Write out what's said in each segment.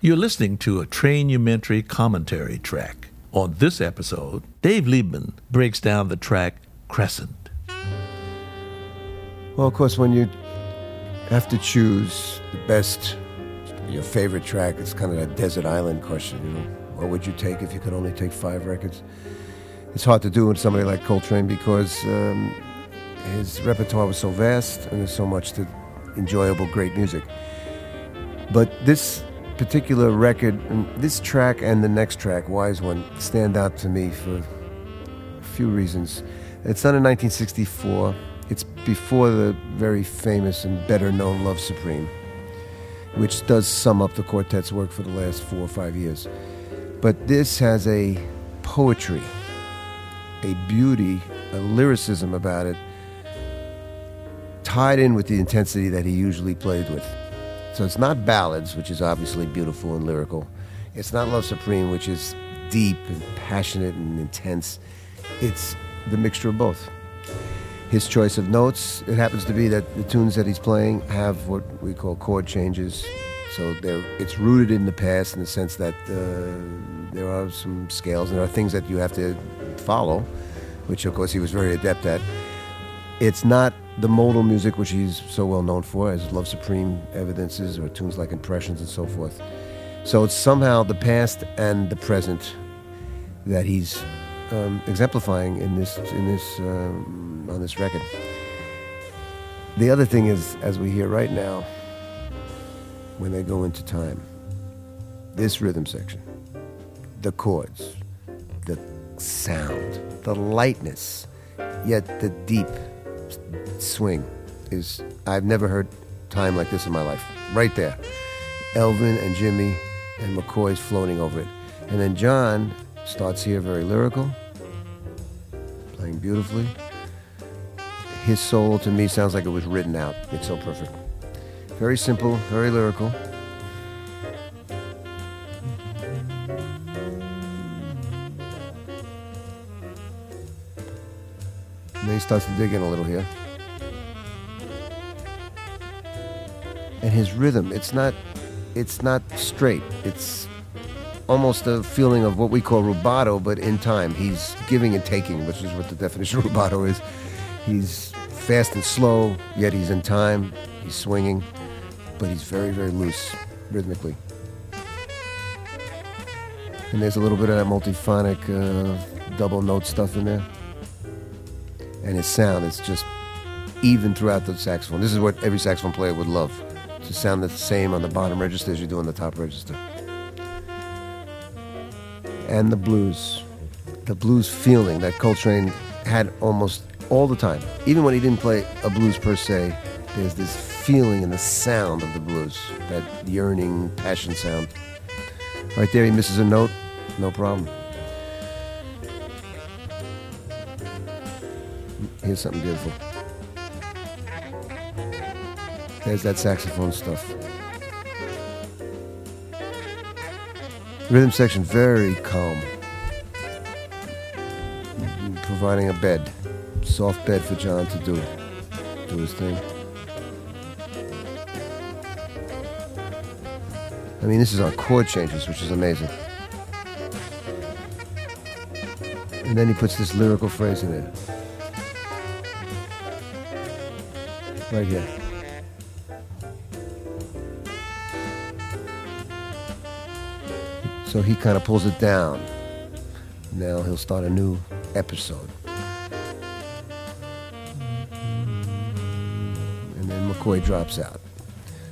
You're listening to a Trainumentary commentary track. On this episode, Dave Liebman breaks down the track Crescent. Well, of course, when you have to choose the best, your favorite track, it's kind of that desert island question, you know. What would you take if you could only take five records? It's hard to do with somebody like Coltrane because um, his repertoire was so vast and there's so much to enjoyable, great music. But this particular record, this track and the next track, Wise One, stand out to me for a few reasons. It's done in 1964. It's before the very famous and better known Love Supreme, which does sum up the quartet's work for the last four or five years. But this has a poetry, a beauty, a lyricism about it, tied in with the intensity that he usually played with. So it's not ballads, which is obviously beautiful and lyrical. It's not Love Supreme, which is deep and passionate and intense. It's the mixture of both. His choice of notes, it happens to be that the tunes that he's playing have what we call chord changes. So it's rooted in the past in the sense that uh, there are some scales and there are things that you have to follow, which of course he was very adept at. It's not the modal music, which he's so well known for, as Love Supreme evidences, or tunes like Impressions and so forth. So it's somehow the past and the present that he's um, exemplifying in this in this um, on this record. The other thing is, as we hear right now, when they go into time, this rhythm section, the chords, the sound, the lightness, yet the deep swing is I've never heard time like this in my life. Right there. Elvin and Jimmy and McCoy's floating over it. And then John starts here very lyrical, playing beautifully. His soul to me sounds like it was written out. It's so perfect. Very simple, very lyrical. And he starts to dig in a little here. and his rhythm it's not it's not straight. It's almost a feeling of what we call rubato but in time. He's giving and taking which is what the definition of rubato is. He's fast and slow yet he's in time. He's swinging but he's very very loose rhythmically. And there's a little bit of that multiphonic uh, double note stuff in there and his sound is just even throughout the saxophone this is what every saxophone player would love to sound the same on the bottom register as you do on the top register. And the blues, the blues feeling that Coltrane had almost all the time. Even when he didn't play a blues per se, there's this feeling in the sound of the blues, that yearning, passion sound. Right there, he misses a note, no problem. Here's something beautiful. There's that saxophone stuff. Rhythm section very calm. Providing a bed, soft bed for John to do do his thing. I mean, this is on chord changes, which is amazing. And then he puts this lyrical phrase in there. Right here. So he kind of pulls it down. Now he'll start a new episode. And then McCoy drops out.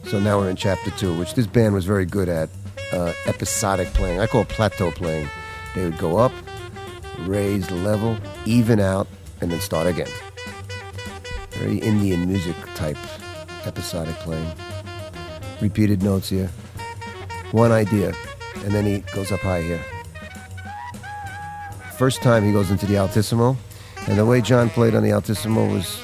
So now we're in chapter two, which this band was very good at uh, episodic playing. I call it plateau playing. They would go up, raise the level, even out, and then start again. Very Indian music type episodic playing. Repeated notes here. One idea, and then he goes up high here. First time he goes into the altissimo, and the way John played on the altissimo was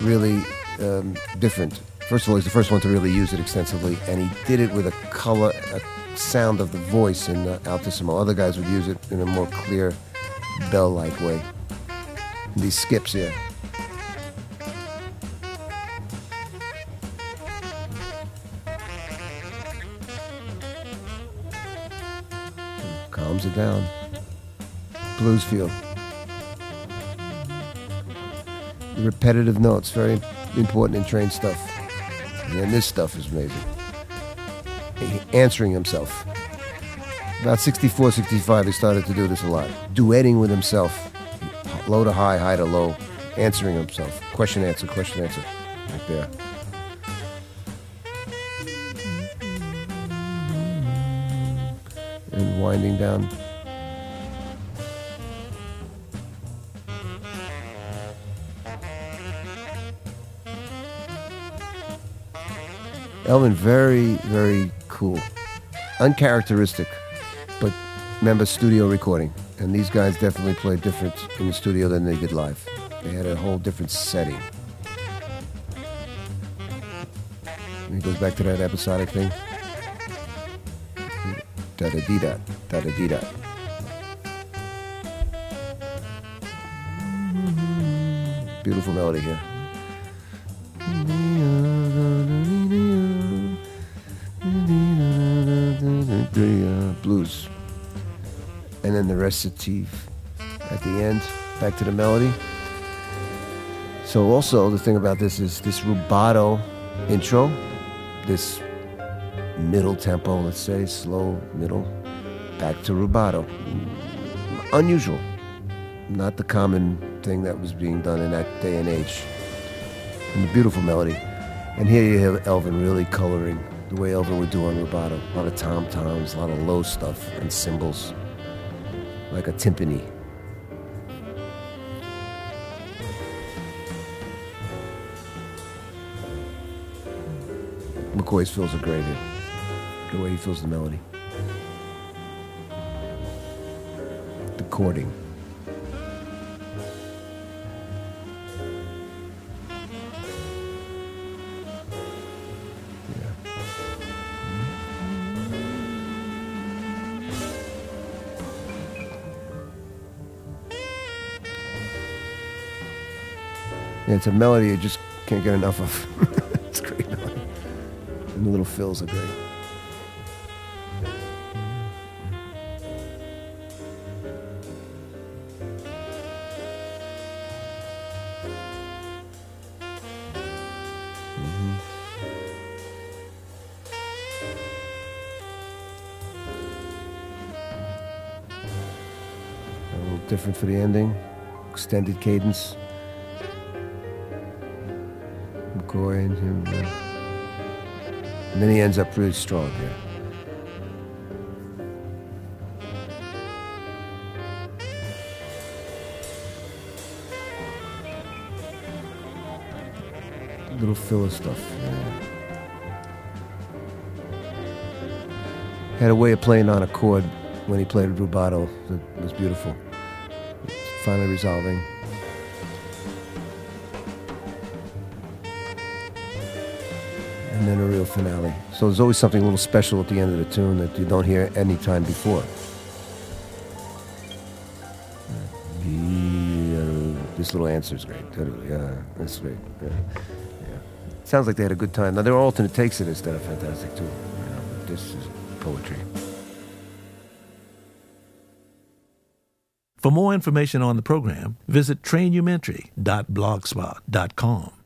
really um, different. First of all, he's the first one to really use it extensively, and he did it with a color, a sound of the voice in the altissimo. Other guys would use it in a more clear, bell-like way. These skips here. It down. Blues feel. The repetitive notes, very important in Trane stuff. And then this stuff is amazing. Answering himself. About 64, 65, he started to do this a lot. Duetting with himself. Low to high, high to low. Answering himself. Question, answer, question, answer. Right there. Winding down. Elvin, very, very cool. Uncharacteristic, but remember studio recording. And these guys definitely played different in the studio than they did live. They had a whole different setting. And it goes back to that episodic thing. Da da dee da, dee da. Beautiful melody here. Blues. And then the recitative at the end, back to the melody. So also the thing about this is this rubato intro, this middle tempo, let's say, slow middle, back to rubato. Unusual. Not the common thing that was being done in that day and age. And a beautiful melody. And here you have Elvin really coloring the way Elvin would do on rubato. A lot of tom toms, a lot of low stuff, and cymbals, like a timpani. McCoy's fills are great here. The way he fills the melody. Yeah, it's a melody you just can't get enough of. it's great. And the little fills are great. Different for the ending. Extended cadence. McCoy and him. and then he ends up really strong here. Little filler stuff. yeah. Had a way of playing on a chord when he played rubato that was beautiful. Finally resolving. and then a real finale. So there's always something a little special at the end of the tune that you don't hear any time before. This little answer is great. Totally, yeah, that's great. Yeah, yeah. Sounds like they had a good time. Now there are alternate takes of this that are fantastic too. This is poetry. For more information on the program, visit trainumentary.blogspot.com.